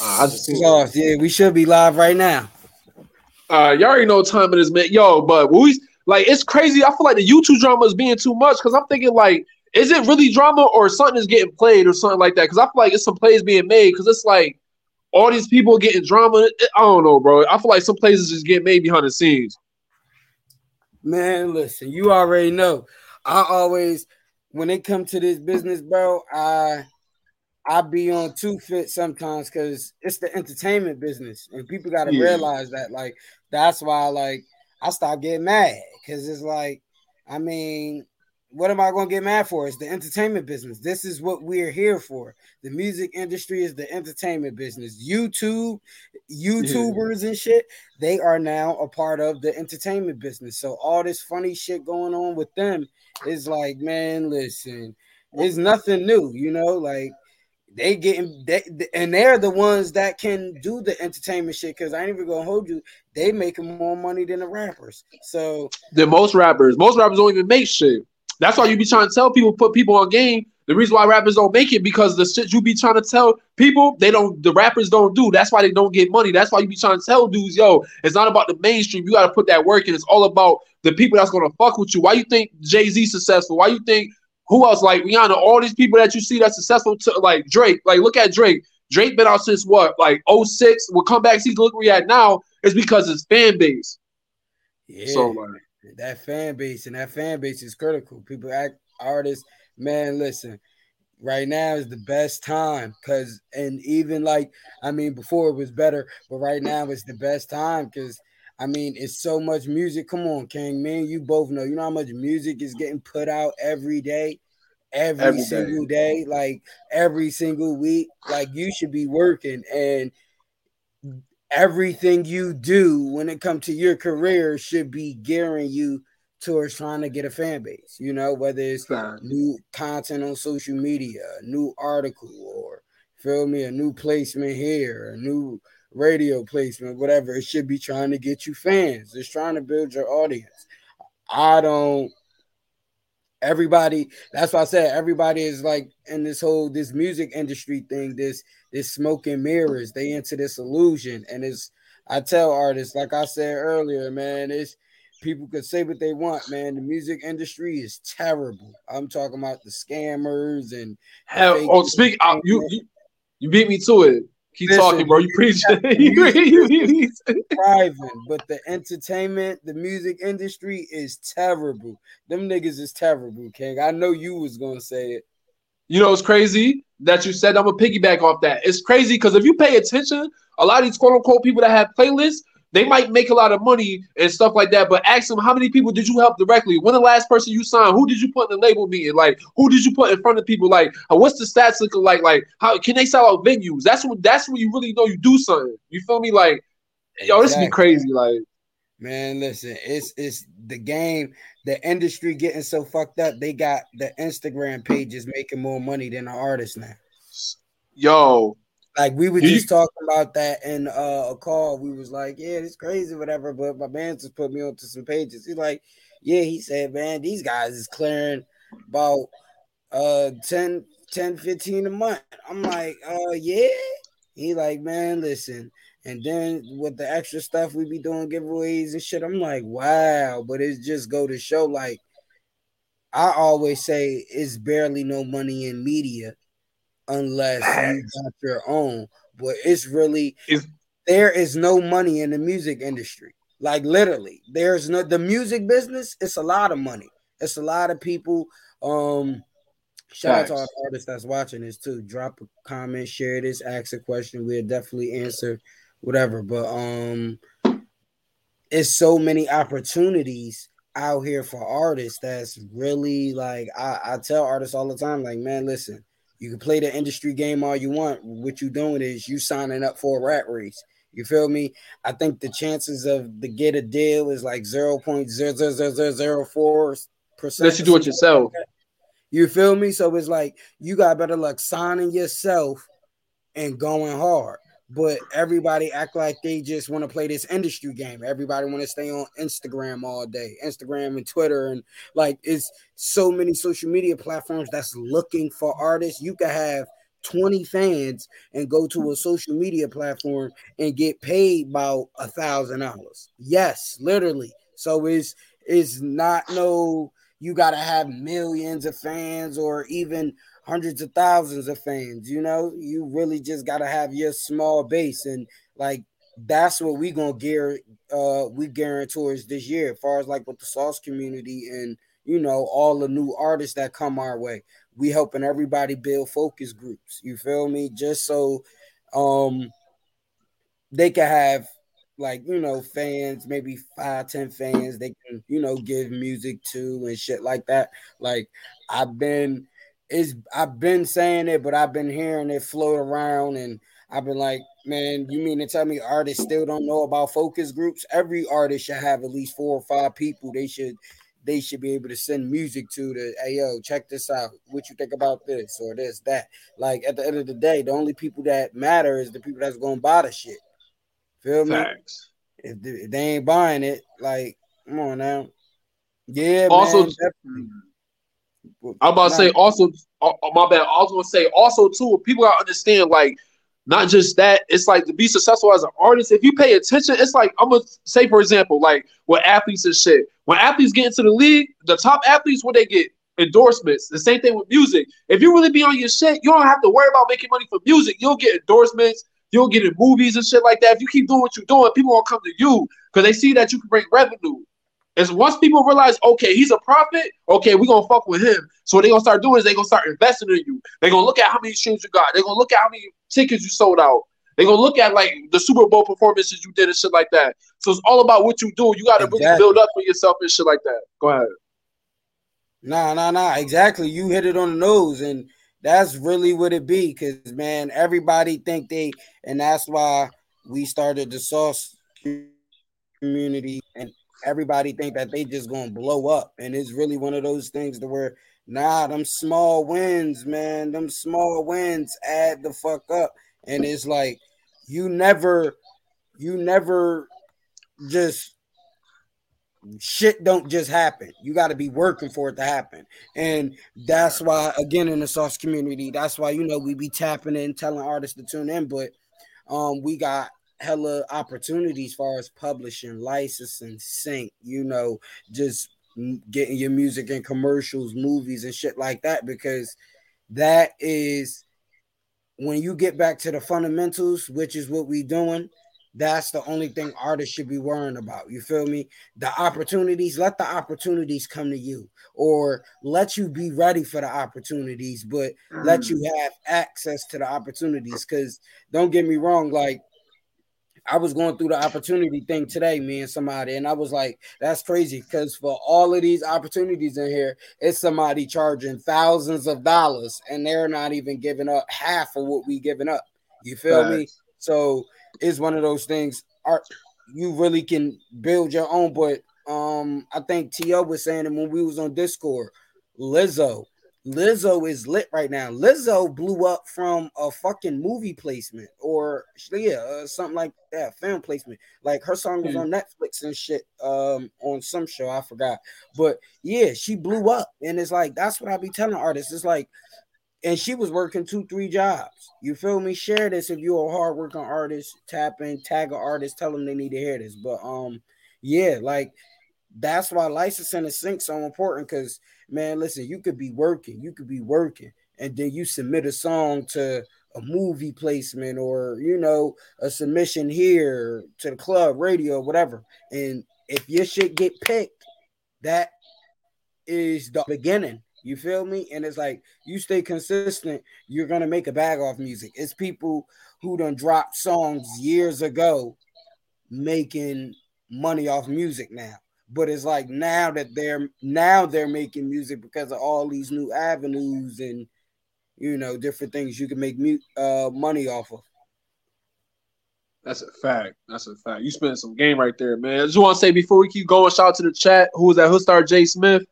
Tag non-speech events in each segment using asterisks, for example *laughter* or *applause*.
Uh, I just off. Yeah, we should be live right now. Uh, y'all already know what time it is, man. Yo, but we like it's crazy. I feel like the YouTube drama is being too much because I'm thinking like, is it really drama or something is getting played or something like that? Because I feel like it's some plays being made because it's like all these people getting drama. I don't know, bro. I feel like some places just get made behind the scenes. Man, listen, you already know. I always, when it come to this business, bro, I I be on two fit sometimes because it's the entertainment business, and people got to yeah. realize that. Like, that's why, like, I stop getting mad because it's like, I mean, what am I going to get mad for? It's the entertainment business. This is what we're here for. The music industry is the entertainment business. YouTube, YouTubers yeah. and shit, they are now a part of the entertainment business. So all this funny shit going on with them is like, man, listen, it's nothing new, you know, like they getting they and they're the ones that can do the entertainment shit because I ain't even gonna hold you. They making more money than the rappers. So the most rappers, most rappers don't even make shit. That's why you be trying to tell people, put people on game. The reason why rappers don't make it because the shit you be trying to tell people, they don't. The rappers don't do. That's why they don't get money. That's why you be trying to tell dudes, yo, it's not about the mainstream. You got to put that work in. It's all about the people that's gonna fuck with you. Why you think Jay Z successful? Why you think who else like Rihanna? All these people that you see that's successful, to, like Drake. Like look at Drake. Drake been out since what, like 06? Will come back season. Look we at now. Is because his fan base. Yeah. So like that fan base and that fan base is critical. People act artists, man. Listen, right now is the best time because, and even like, I mean, before it was better, but right now it's the best time because. I mean, it's so much music. Come on, King, man. You both know. You know how much music is getting put out every day, every, every single day. day, like every single week. Like you should be working, and everything you do when it comes to your career should be gearing you towards trying to get a fan base, you know, whether it's new content on social media, a new article, or feel me, a new placement here, a new radio placement, whatever. It should be trying to get you fans. It's trying to build your audience. I don't everybody that's why I said everybody is like in this whole this music industry thing, this this smoke and mirrors. They into this illusion. And it's I tell artists, like I said earlier, man, it's people could say what they want, man. The music industry is terrible. I'm talking about the scammers and hell. Oh, speak. Uh, you, you you beat me to it. Keep Listen, talking, bro. You preach. thriving, *laughs* but the *laughs* entertainment, the music industry is terrible. Them niggas is terrible, King. I know you was gonna say it. You know, it's crazy that you said. I'm gonna piggyback off that. It's crazy because if you pay attention, a lot of these quote unquote people that have playlists, they might make a lot of money and stuff like that. But ask them how many people did you help directly? When the last person you signed? Who did you put in the label meeting? Like who did you put in front of people? Like uh, what's the stats looking like? Like how can they sell out venues? That's when that's when you really know you do something. You feel me? Like yo, this be crazy. Like man, listen, it's it's the game the industry getting so fucked up, they got the Instagram pages making more money than the artists now. Yo, like we were just talking about that in uh, a call. We was like, yeah, it's crazy, whatever. But my man just put me onto some pages. He's like, yeah, he said, man, these guys is clearing about uh 10, 10 15 a month. I'm like, uh, yeah. He like, man, listen, and then with the extra stuff we be doing giveaways and shit, I'm like, wow. But it just go to show like I always say it's barely no money in media unless you got your own. But it's really it's, there is no money in the music industry. Like literally, there's no the music business, it's a lot of money. It's a lot of people. Um shout out to our artists that's watching this too. Drop a comment, share this, ask a question. We'll definitely answer whatever. But um, it's so many opportunities out here for artists that's really like I, I tell artists all the time, like, man, listen, you can play the industry game all you want. What you doing is you signing up for a rat race. You feel me? I think the chances of the get a deal is like 0.00004 percent. Unless you do it yourself. you feel me? So it's like you got better luck signing yourself and going hard but everybody act like they just want to play this industry game. Everybody want to stay on Instagram all day, Instagram and Twitter, and like it's so many social media platforms that's looking for artists. You can have 20 fans and go to a social media platform and get paid about a thousand dollars. Yes, literally. So it's it's not no you gotta have millions of fans or even hundreds of thousands of fans. You know, you really just gotta have your small base and like that's what we gonna gear uh we gearing towards this year as far as like with the sauce community and you know all the new artists that come our way we helping everybody build focus groups. You feel me? Just so um they can have like you know fans, maybe five, ten fans they can, you know, give music to and shit like that. Like I've been is I've been saying it, but I've been hearing it float around and I've been like, man, you mean to tell me artists still don't know about focus groups? Every artist should have at least four or five people they should they should be able to send music to the hey yo, check this out. What you think about this or this, that. Like at the end of the day, the only people that matter is the people that's gonna buy the shit. Feel Facts. me? If they, if they, ain't buying it, like, come on now. Yeah, also, man, I'm about to say also, uh, uh, my bad. I was gonna say also too. People gotta understand, like, not just that. It's like to be successful as an artist. If you pay attention, it's like I'm gonna say, for example, like with athletes and shit. When athletes get into the league, the top athletes, when they get endorsements, the same thing with music. If you really be on your shit, you don't have to worry about making money for music. You'll get endorsements. You'll get in movies and shit like that. If you keep doing what you're doing, people will come to you because they see that you can bring revenue. And once people realize, okay, he's a prophet, okay, we're gonna fuck with him. So what they gonna start doing is they gonna start investing in you. They're gonna look at how many streams you got. They're gonna look at how many tickets you sold out. They're gonna look at like the Super Bowl performances you did and shit like that. So it's all about what you do. You gotta exactly. really build up for yourself and shit like that. Go ahead. Nah, nah, nah. Exactly. You hit it on the nose, and that's really what it be. Cause man, everybody think they, and that's why we started the sauce community, and everybody think that they just gonna blow up, and it's really one of those things to where nah, them small wins, man, them small wins add the fuck up, and it's like you never you never just shit don't just happen. You got to be working for it to happen. And that's why again in the sauce community, that's why you know we be tapping in telling artists to tune in, but um we got hella opportunities as far as publishing, licensing, sync, you know, just getting your music in commercials, movies and shit like that because that is when you get back to the fundamentals, which is what we doing, that's the only thing artists should be worrying about. You feel me? The opportunities, let the opportunities come to you, or let you be ready for the opportunities, but mm. let you have access to the opportunities. Because don't get me wrong, like I was going through the opportunity thing today, me and somebody, and I was like, that's crazy because for all of these opportunities in here, it's somebody charging thousands of dollars and they're not even giving up half of what we giving up. You feel right. me? So it's one of those things. Art you really can build your own, but um, I think T.O. was saying it when we was on Discord. Lizzo, Lizzo is lit right now. Lizzo blew up from a fucking movie placement or yeah, uh, something like that, film placement. Like her song was mm. on Netflix and shit um on some show, I forgot. But yeah, she blew up and it's like that's what I be telling artists. It's like and she was working two, three jobs. You feel me? Share this if you're a hardworking artist, tap in, tag an artist, tell them they need to hear this. But um, yeah, like that's why licensing and sync so important because man, listen, you could be working, you could be working, and then you submit a song to a movie placement or you know a submission here to the club, radio, whatever. And if your shit get picked, that is the beginning. You feel me? And it's like you stay consistent, you're gonna make a bag off music. It's people who done dropped songs years ago making money off music now but it's like now that they're now they're making music because of all these new avenues and you know different things you can make mu- uh, money off of. That's a fact. That's a fact. You spent some game right there, man. I just want to say before we keep going, shout out to the chat. Who was that? Hoodstar J Smith.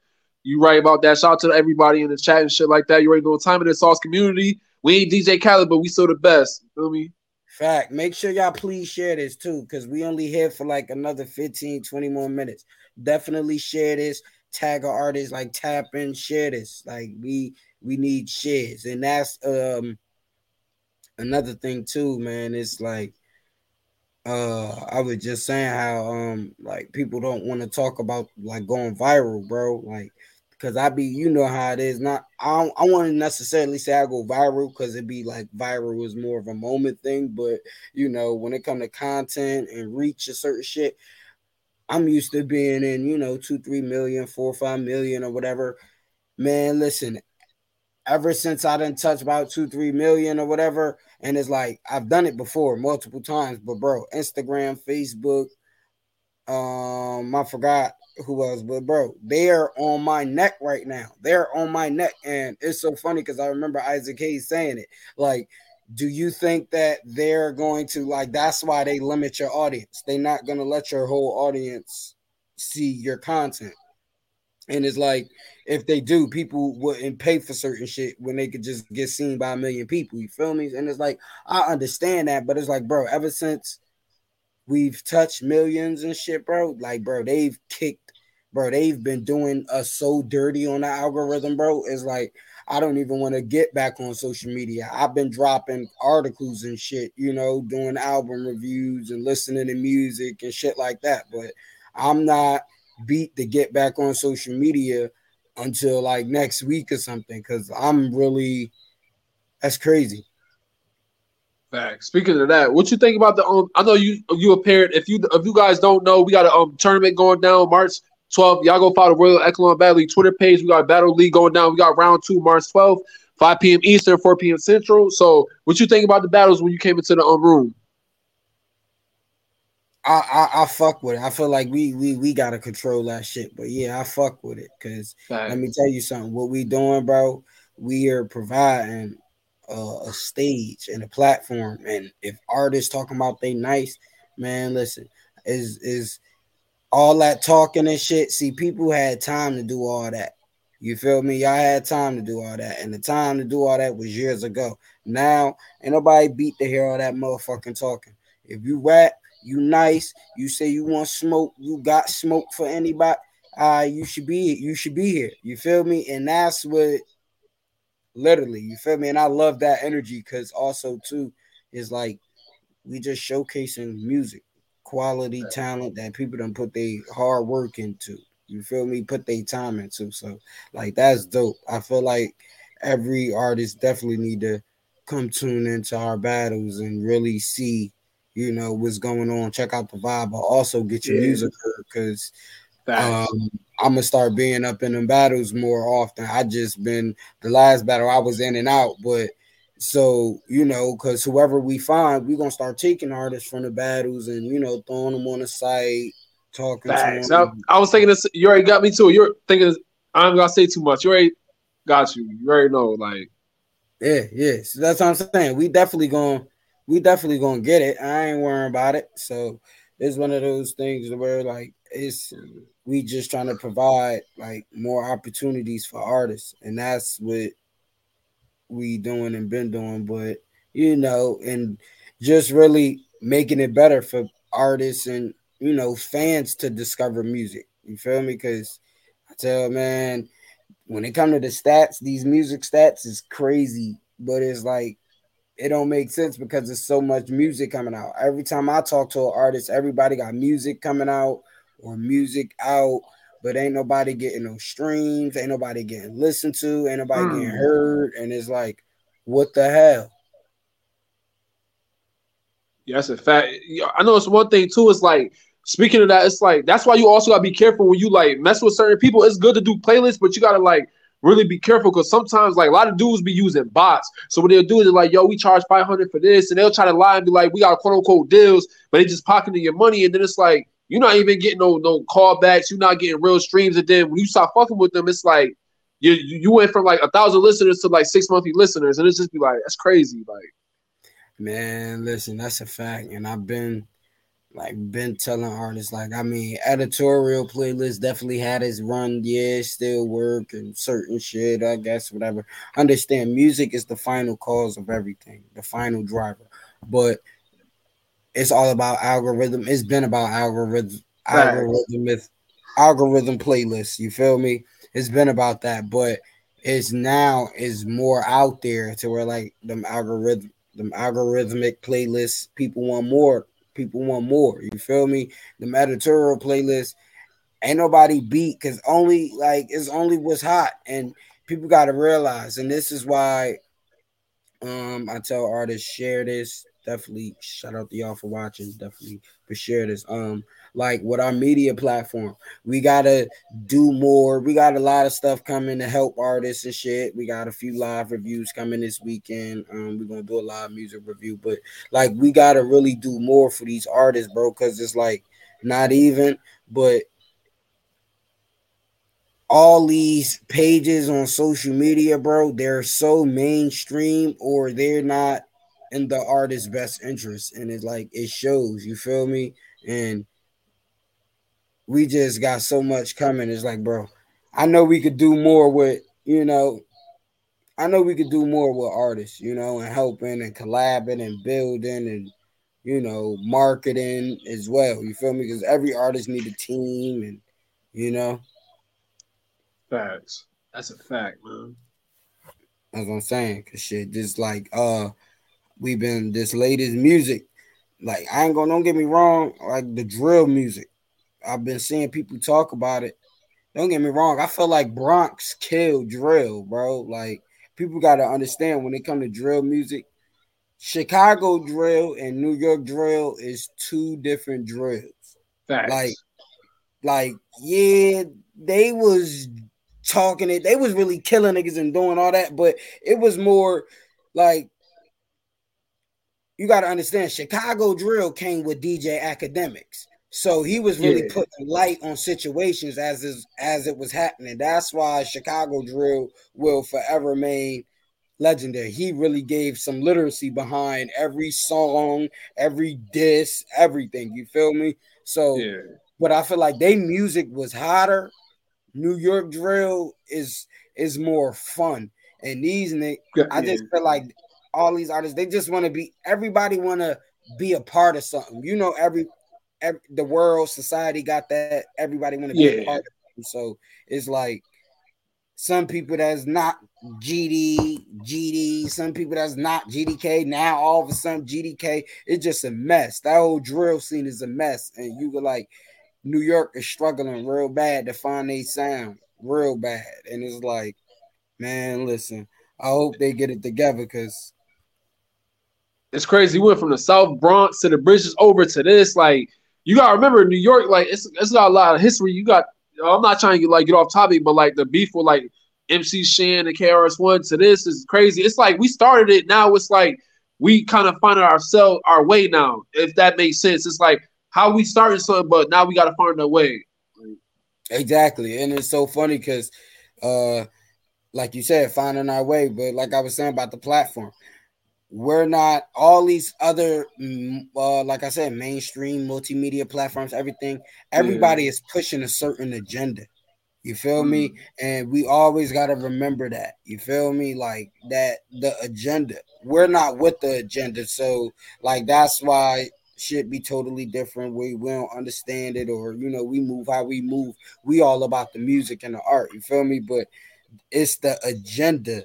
You right about that. Shout out to everybody in the chat and shit like that. You already know time in the sauce community. We ain't DJ Khaled, but we still the best. You feel me? Fact. Make sure y'all please share this too, because we only here for like another 15, 20 more minutes definitely share this. Tag our artists, like tap in, share this. Like we we need shares, and that's um another thing too, man, it's like uh I was just saying how um like people don't want to talk about like going viral, bro. Like because I be you know how it is. Not I don't, I want to necessarily say I go viral because it be like viral is more of a moment thing, but you know when it come to content and reach a certain shit, I'm used to being in you know two, three million, four, five million, or whatever. Man, listen, ever since I didn't touch about two, three million or whatever. And it's like I've done it before multiple times, but bro, Instagram, Facebook, um, I forgot who else, but bro, they're on my neck right now. They're on my neck, and it's so funny because I remember Isaac Hayes saying it. Like, do you think that they're going to like? That's why they limit your audience. They're not gonna let your whole audience see your content. And it's like if they do, people wouldn't pay for certain shit when they could just get seen by a million people. You feel me? And it's like I understand that, but it's like, bro, ever since we've touched millions and shit, bro, like, bro, they've kicked, bro, they've been doing us so dirty on the algorithm, bro. It's like I don't even want to get back on social media. I've been dropping articles and shit, you know, doing album reviews and listening to music and shit like that, but I'm not beat to get back on social media until like next week or something because I'm really that's crazy. Fact. Speaking of that, what you think about the um? I know you you a parent. If you if you guys don't know, we got a um tournament going down March 12th. Y'all go follow the Royal Echelon Battle League Twitter page. We got Battle League going down. We got round two March 12th, 5 p.m. Eastern, 4 p.m. Central. So, what you think about the battles when you came into the um, room? I, I, I fuck with it. I feel like we we we gotta control that shit. But yeah, I fuck with it because let me tell you something. What we doing, bro? We are providing uh, a stage and a platform. And if artists talking about they nice, man, listen, is is all that talking and shit. See, people had time to do all that. You feel me? Y'all had time to do all that, and the time to do all that was years ago. Now, ain't nobody beat to hear all that motherfucking talking. If you rap you nice, you say you want smoke, you got smoke for anybody, uh, you should be you should be here. You feel me? And that's what literally, you feel me? And I love that energy because also too is like we just showcasing music, quality talent that people don't put their hard work into. You feel me? Put their time into. So like that's dope. I feel like every artist definitely need to come tune into our battles and really see you know what's going on. Check out the vibe, but also get your yeah. music heard because um, I'm gonna start being up in them battles more often. I just been the last battle I was in and out, but so you know, because whoever we find, we're gonna start taking artists from the battles and you know throwing them on the site, talking. Facts. I, I, was thinking this. You already got me too. You're thinking. I'm gonna say too much. You already got you. You already know, like. Yeah, yeah. So that's what I'm saying. We definitely gonna we definitely gonna get it. I ain't worrying about it. So it's one of those things where like it's we just trying to provide like more opportunities for artists, and that's what we doing and been doing. But you know, and just really making it better for artists and you know fans to discover music. You feel me? Because I tell man, when it come to the stats, these music stats is crazy, but it's like it don't make sense because there's so much music coming out. Every time I talk to an artist, everybody got music coming out or music out, but ain't nobody getting no streams, ain't nobody getting listened to, ain't nobody mm. getting heard, and it's like, what the hell? Yeah, that's a fact. I know it's one thing too. It's like speaking of that, it's like that's why you also gotta be careful when you like mess with certain people. It's good to do playlists, but you gotta like really be careful because sometimes like a lot of dudes be using bots. So what they'll do is like, yo, we charge 500 for this, and they'll try to lie and be like, we got quote unquote deals, but they just pocketing your money, and then it's like you're not even getting no no callbacks, you're not getting real streams, and then when you start fucking with them, it's like you you went from like a thousand listeners to like six monthly listeners, and it's just be like that's crazy, like. Man, listen, that's a fact, and I've been like been telling artists like i mean editorial playlist definitely had its run. Yeah still work and certain shit i guess whatever. Understand music is the final cause of everything the final driver. But it's all about algorithm it's been about algorithm right. algorithm algorithm playlists you feel me it's been about that but it's now is more out there to where like them algorithm them algorithmic playlists. People want more. People want more. You feel me? The editorial playlist ain't nobody beat because only like it's only what's hot, and people got to realize. And this is why um I tell artists share this. Definitely shout out to y'all for watching. Definitely for share this. Um, like with our media platform, we gotta do more. We got a lot of stuff coming to help artists and shit. We got a few live reviews coming this weekend. Um, we're gonna do a live music review, but like we gotta really do more for these artists, bro. Cause it's like not even, but all these pages on social media, bro, they're so mainstream or they're not in the artist's best interest. And it's like it shows, you feel me? And we just got so much coming. It's like, bro, I know we could do more with, you know, I know we could do more with artists, you know, and helping and collabing and building and you know, marketing as well. You feel me? Because every artist need a team and you know. Facts. That's a fact, man. That's what I'm saying. Cause shit, just like uh we've been this latest music. Like I ain't gonna don't get me wrong, like the drill music. I've been seeing people talk about it. Don't get me wrong, I feel like Bronx killed drill, bro. Like people gotta understand when they come to drill music, Chicago drill and New York drill is two different drills. Facts. Like, like, yeah, they was talking it. They was really killing niggas and doing all that, but it was more like you got to understand. Chicago drill came with DJ Akademiks. so he was really yeah. putting light on situations as is, as it was happening. That's why Chicago drill will forever remain legendary. He really gave some literacy behind every song, every diss, everything. You feel me? So, yeah. but I feel like they music was hotter New York drill is is more fun. And these. I just feel like all these artists, they just want to be everybody want to be a part of something. You know, every, every the world, society got that. Everybody want to be yeah. a part of it. So it's like some people that's not GD, GD, some people that's not GDK. Now all of a sudden GDK, it's just a mess. That whole drill scene is a mess. And you were like, New York is struggling real bad to find a sound, real bad. And it's like, man, listen, I hope they get it together because it's crazy. We went from the South Bronx to the bridges over to this. Like, you gotta remember New York, like it's it's got a lot of history. You got I'm not trying to get like get off topic, but like the beef with like MC Shan and KRS One to this is crazy. It's like we started it, now it's like we kind of find ourselves our way now, if that makes sense. It's like how we started something, but now we got to find a way. Exactly, and it's so funny because, uh, like you said, finding our way. But like I was saying about the platform, we're not all these other, mm, uh, like I said, mainstream multimedia platforms. Everything, everybody yeah. is pushing a certain agenda. You feel mm me? And we always got to remember that. You feel me? Like that the agenda. We're not with the agenda. So like that's why should be totally different. We we don't understand it, or you know, we move how we move. We all about the music and the art. You feel me? But it's the agenda.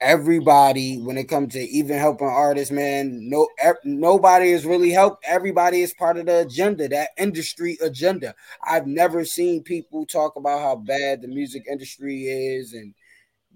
Everybody, when it comes to even helping artists, man, no, nobody is really helped. Everybody is part of the agenda, that industry agenda. I've never seen people talk about how bad the music industry is and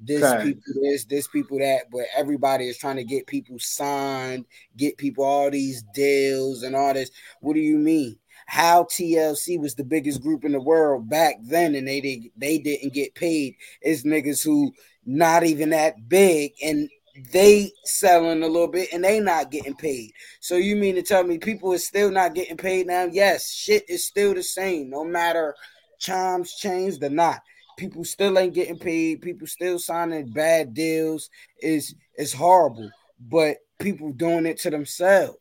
this okay. people this, this people that, but everybody is trying to get people signed, get people all these deals and all this. What do you mean? How TLC was the biggest group in the world back then, and they did they didn't get paid. It's niggas who not even that big, and they selling a little bit, and they not getting paid. So you mean to tell me people is still not getting paid now? Yes, shit is still the same, no matter chimes changed or not people still ain't getting paid. People still signing bad deals. Is is horrible, but people doing it to themselves.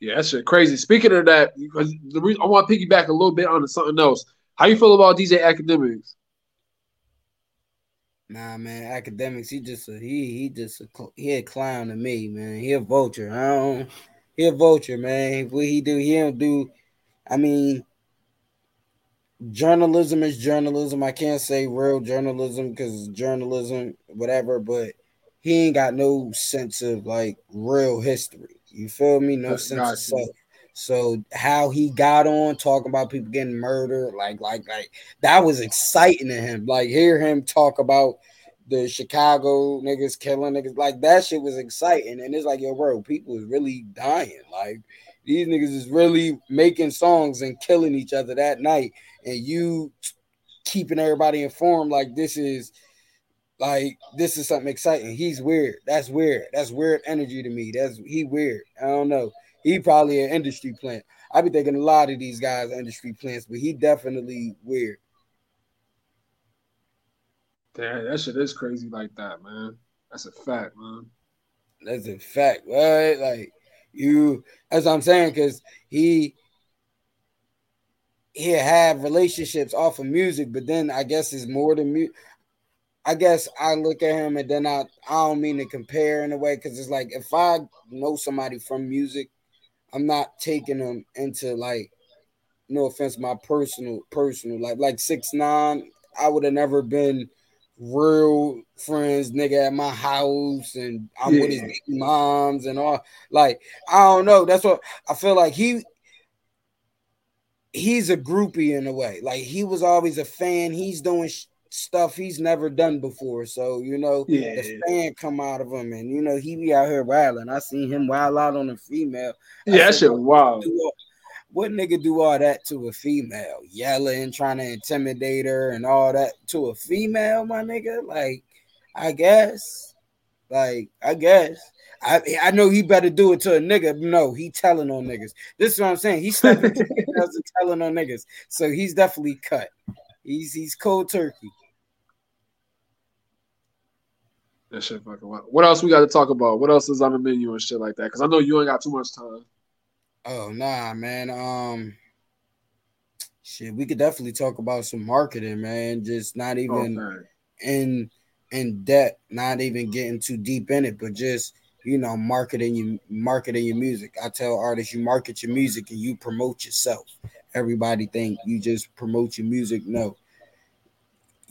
Yeah, that's crazy. Speaking of that, because the reason I want to piggyback a little bit on something else. How you feel about DJ Akademiks? Nah, man, Akademiks. He just a he he just a he a clown to me, man. He a vulture. I don't. He a vulture, man. What he do? He don't do. I mean, journalism is journalism. I can't say real journalism because journalism, whatever, but he ain't got no sense of like real history. You feel me? No sense of self. So how he got on talking about people getting murdered, like like like that was exciting to him. Like hear him talk about the Chicago niggas killing niggas, like that shit was exciting. And it's like, yo, bro, people is really dying. Like these niggas is really making songs and killing each other that night, and you keeping everybody informed like this is like this is something exciting. He's weird. That's weird. That's weird energy to me. That's he weird. I don't know. He probably an industry plant. I be thinking a lot of these guys industry plants, but he definitely weird. Damn, that shit is crazy like that, man. That's a fact, man. That's a fact, right? Like you, as I'm saying, because he he have relationships off of music, but then I guess it's more than music. I guess I look at him and then I I don't mean to compare in a way because it's like if I know somebody from music, I'm not taking them into like no offense, my personal personal like like six nine. I would have never been real friends, nigga, at my house, and I'm yeah. with his moms and all. Like I don't know. That's what I feel like he he's a groupie in a way. Like he was always a fan. He's doing sh- stuff he's never done before. So you know, yeah. the fan come out of him, and you know he be out here wilding. I seen him wild out on a female. Yeah, that shit wild. What nigga do all that to a female? Yelling, trying to intimidate her, and all that to a female, my nigga. Like, I guess, like, I guess. I I know he better do it to a nigga. No, he telling on niggas. This is what I'm saying. He's stepping *laughs* telling on niggas. So he's definitely cut. He's he's cold turkey. That shit fucking wild. What else we got to talk about? What else is on the menu and shit like that? Because I know you ain't got too much time. Oh nah, man. Um, shit, we could definitely talk about some marketing, man. Just not even okay. in in debt, not even getting too deep in it, but just you know, marketing you marketing your music. I tell artists you market your music and you promote yourself. Everybody think you just promote your music. No.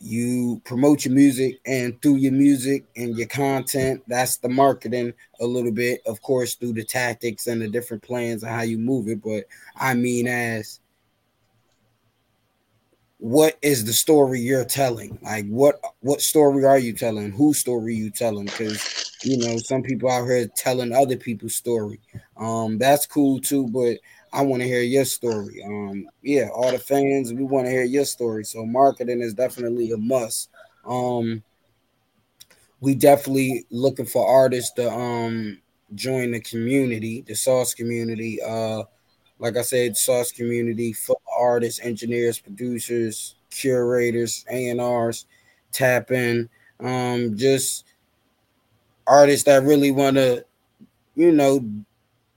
You promote your music and through your music and your content, that's the marketing a little bit, of course, through the tactics and the different plans and how you move it. But I mean as what is the story you're telling? Like what what story are you telling? Whose story you telling? Because you know, some people out here telling other people's story. Um, that's cool too, but I want to hear your story. Um, yeah, all the fans, we want to hear your story. So marketing is definitely a must. Um, we definitely looking for artists to um join the community, the sauce community. Uh like I said, sauce community for artists, engineers, producers, curators, A&Rs, tap in. Um, just artists that really want to, you know,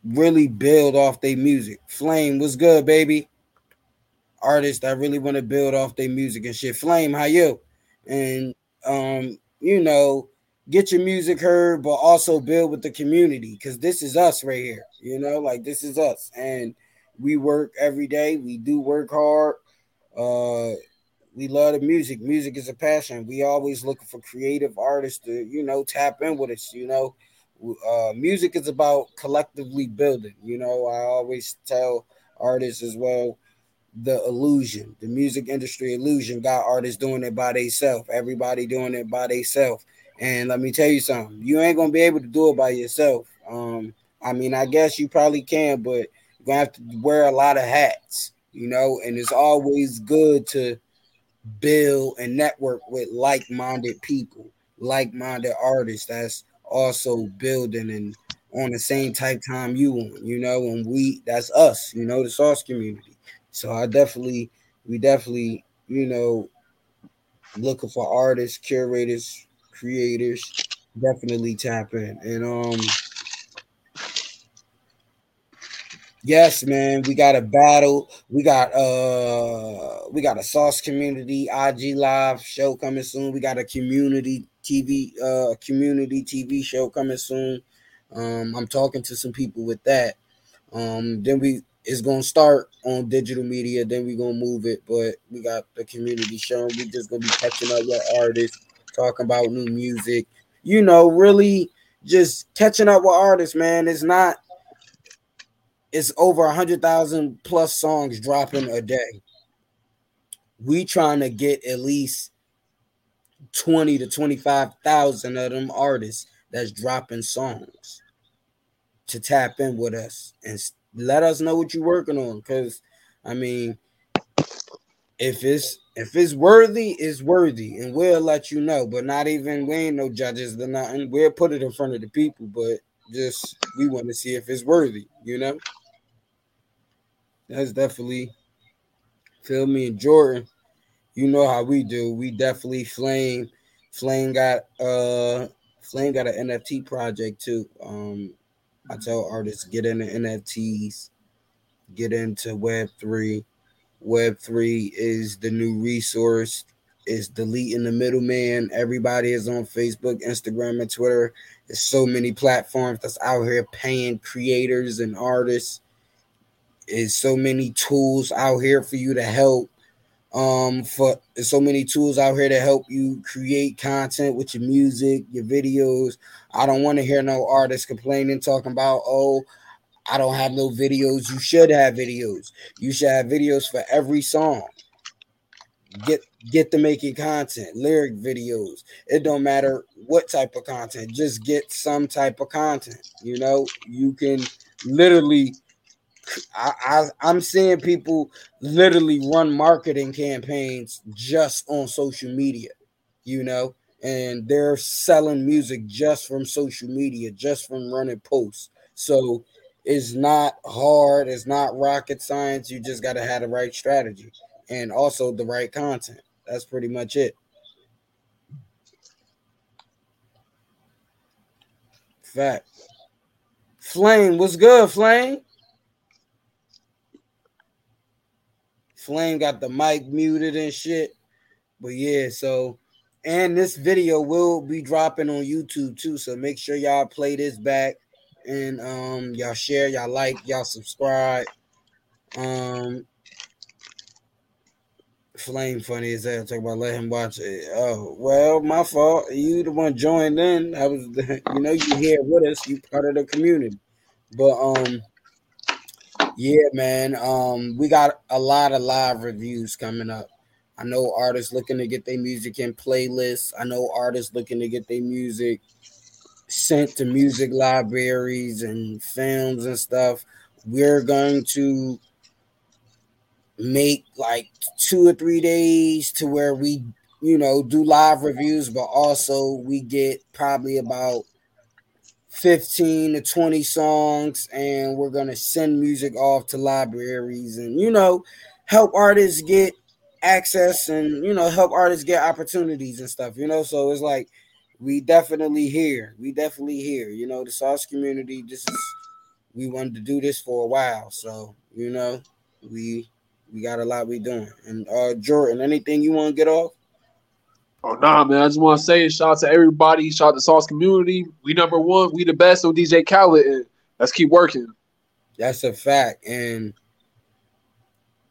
really build off their music. Flame, was good, baby? Artists that really want to build off their music and shit. Flame, how you? And um, you know, get your music heard, but also build with the community because this is us right here. You know, like this is us, and we work every day. We do work hard. Uh, we love the music. Music is a passion. We always looking for creative artists to, you know, tap in with us. You know, uh, music is about collectively building. You know, I always tell artists as well the illusion, the music industry illusion got artists doing it by themselves. Everybody doing it by themselves. And let me tell you something, you ain't gonna be able to do it by yourself. Um, I mean, I guess you probably can, but you're gonna have to wear a lot of hats, you know, and it's always good to build and network with like-minded people, like-minded artists that's also building and on the same type time you on, you know, and we that's us, you know, the sauce community. So I definitely, we definitely, you know, looking for artists, curators, creators, definitely tap in. And um Yes, man, we got a battle. We got uh we got a sauce community IG live show coming soon. We got a community TV uh community TV show coming soon. Um I'm talking to some people with that. Um then we it's gonna start on digital media, then we gonna move it, but we got the community show. We just gonna be catching up with artists, talking about new music, you know, really just catching up with artists, man. It's not it's over a hundred thousand plus songs dropping a day. We trying to get at least 20 to 25,000 of them artists that's dropping songs to tap in with us and let us know what you're working on. Cause I mean, if it's if it's worthy, it's worthy, and we'll let you know. But not even we ain't no judges or nothing. We'll put it in front of the people, but just we want to see if it's worthy, you know. That's definitely feel me and Jordan. You know how we do. We definitely flame. Flame got uh Flame got an NFT project too. Um I tell artists get into NFTs, get into Web three. Web three is the new resource. It's deleting the middleman. Everybody is on Facebook, Instagram, and Twitter. There's so many platforms that's out here paying creators and artists. Is so many tools out here for you to help. Um, for there's so many tools out here to help you create content with your music, your videos. I don't want to hear no artists complaining, talking about, oh, I don't have no videos. You should have videos. You should have videos for every song. Get get to making content, lyric videos. It don't matter what type of content, just get some type of content. You know, you can literally I, I I'm seeing people literally run marketing campaigns just on social media, you know, and they're selling music just from social media, just from running posts. So it's not hard, it's not rocket science. You just got to have the right strategy and also the right content. That's pretty much it. Fact. Flame, what's good, Flame? Flame got the mic muted and shit. But yeah, so and this video will be dropping on YouTube too. So make sure y'all play this back and um y'all share, y'all like, y'all subscribe. Um Flame funny as hell. Talk about let him watch it. Oh well, my fault. You the one joined in. I was, *laughs* you know, you here with us. You part of the community. But um, yeah, man. Um, we got a lot of live reviews coming up. I know artists looking to get their music in playlists. I know artists looking to get their music sent to music libraries and films and stuff. We're going to make like two or three days to where we, you know, do live reviews, but also we get probably about 15 to 20 songs and we're going to send music off to libraries and you know help artists get access and you know help artists get opportunities and stuff you know? So it's like we definitely here we definitely here you know? The sauce community this is we wanted to do this for a while so you know we we got a lot we doing. And uh jordan anything you want to get off Oh nah, man! I just want to say shout out to everybody. Shout out to Sauce community. We number one. We the best on DJ Khaled, and let's keep working. That's a fact. And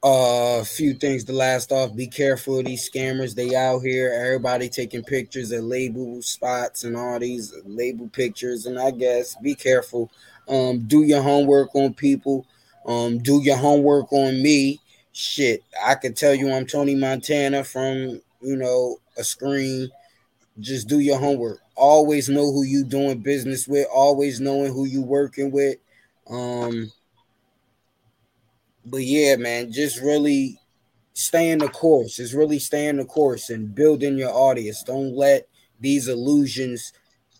uh, a few things to last off. Be careful of these scammers. They out here. Everybody taking pictures of label spots and all these label pictures. And I guess be careful. Um, do your homework on people. Um, do your homework on me. Shit, I could tell you I'm Tony Montana from you know a screen. Just do your homework. Always know who you doing business with. Always knowing who you working with. Um, but yeah, man, just really stay in the course. It's really stay in the course and building your audience. Don't let these illusions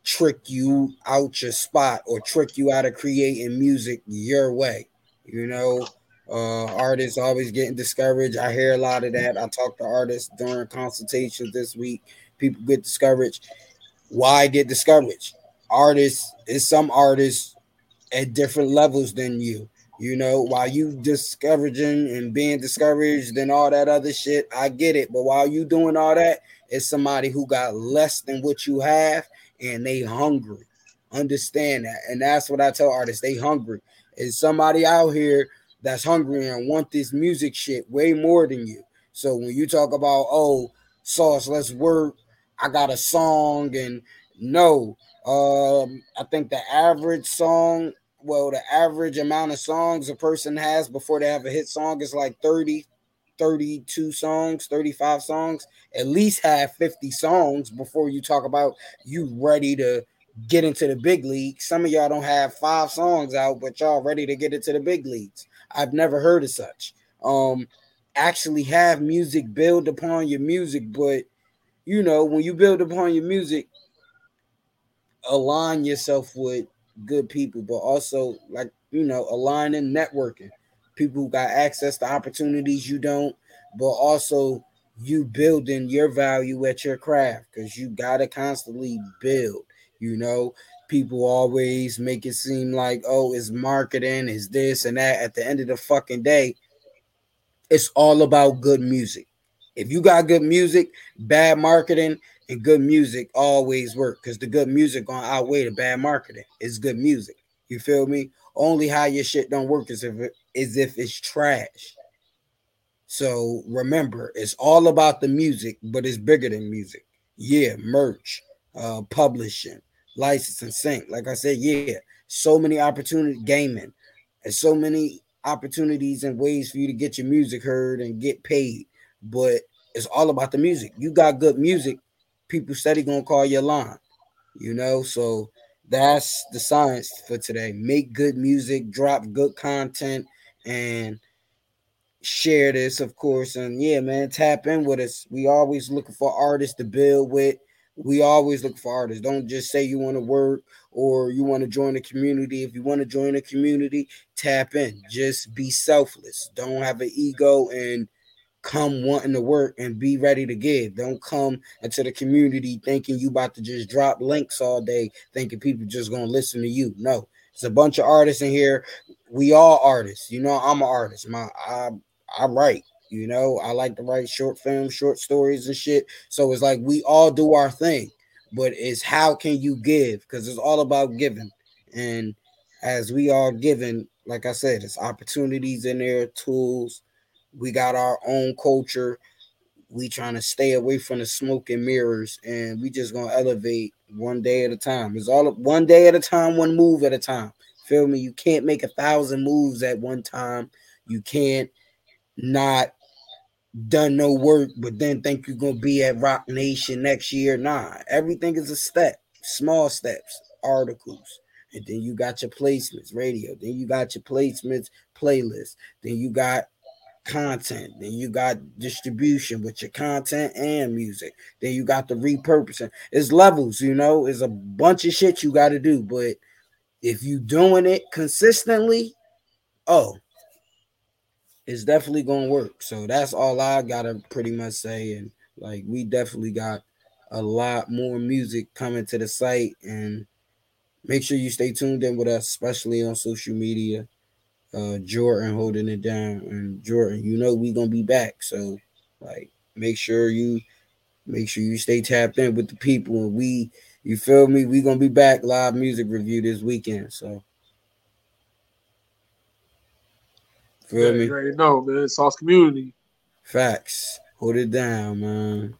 trick you out your spot or trick you out of creating music your way. You know, uh, artists always getting discouraged. I hear a lot of that. I talk to artists during consultations this week. People get discouraged. Why get discouraged? Artists is some artists at different levels than you. You know, while you discouraging and being discouraged and all that other shit, I get it. But while you doing all that, it's somebody who got less than what you have and they hungry. Understand that. And that's what I tell artists. They hungry. Is somebody out here that's hungry and want this music shit way more than you. So when you talk about oh sauce, let's work. I got a song and No. Um, I think the average song, well, the average amount of songs a person has before they have a hit song is like 30, 32 songs, 35 songs. At least have 50 songs before you talk about you ready to get into the big league. Some of y'all don't have five songs out, but y'all ready to get into the big leagues. I've never heard of such. Um, actually have music build upon your music, but you know, when you build upon your music, align yourself with good people, but also like you know, aligning networking. People who got access to opportunities you don't, but also you building your value at your craft because you gotta constantly build. You know, people always make it seem like, oh, it's marketing, is this and that. At the end of the fucking day, it's all about good music. If you got good music, bad marketing and good music always work because the good music gonna outweigh the bad marketing. It's good music. You feel me? Only how your shit don't work is if it, is if it's trash. So remember, it's all about the music, but it's bigger than music. Yeah, merch, uh, publishing, license and sync. Like I said, yeah, so many opportunities gaming, and so many opportunities and ways for you to get your music heard and get paid. But it's all about the music. You got good music, people steady gonna call your line. You know, so that's the science for today. Make good music, drop good content, and share this, of course. And yeah, man, tap in with us. We always looking for artists to build with. We always look for artists. Don't just say you want to work or you want to join the community. If you want to join the community, tap in. Just be selfless. Don't have an ego and come wanting to work and be ready to give. Don't come into the community thinking you about to just drop links all day, thinking people just gonna listen to you. No, it's a bunch of artists in here. We all artists. You know, I'm an artist. My I I write. You know, I like to write short films, short stories, and shit. So it's like we all do our thing, but it's how can you give? Because it's all about giving. And as we are giving, like I said, it's opportunities in there, tools. We got our own culture. We trying to stay away from the smoke and mirrors, and we just gonna elevate one day at a time. It's all one day at a time, one move at a time. Feel me? You can't make a thousand moves at one time. You can't not done no work, but then think you're gonna be at Roc Nation next year. Nah, everything is a step, small steps, articles, and then you got your placements, radio, then you got your placements, playlist, then you got content, then you got distribution with your content and music, then you got the repurposing. It's levels, you know, it's a bunch of shit you got to do, but if you doing it consistently, oh, it's definitely gonna work. So that's all I gotta pretty much say. And like we definitely got a lot more music coming to the site and make sure you stay tuned in with us, especially on social media. Uh Jordan holding it down and Jordan, you know we gonna be back. So like make sure you make sure you stay tapped in with the people and we you feel me? we gonna be back live music review this weekend. So Feel yeah, me? You know, man. Sauce community. Facts. Hold it down, man.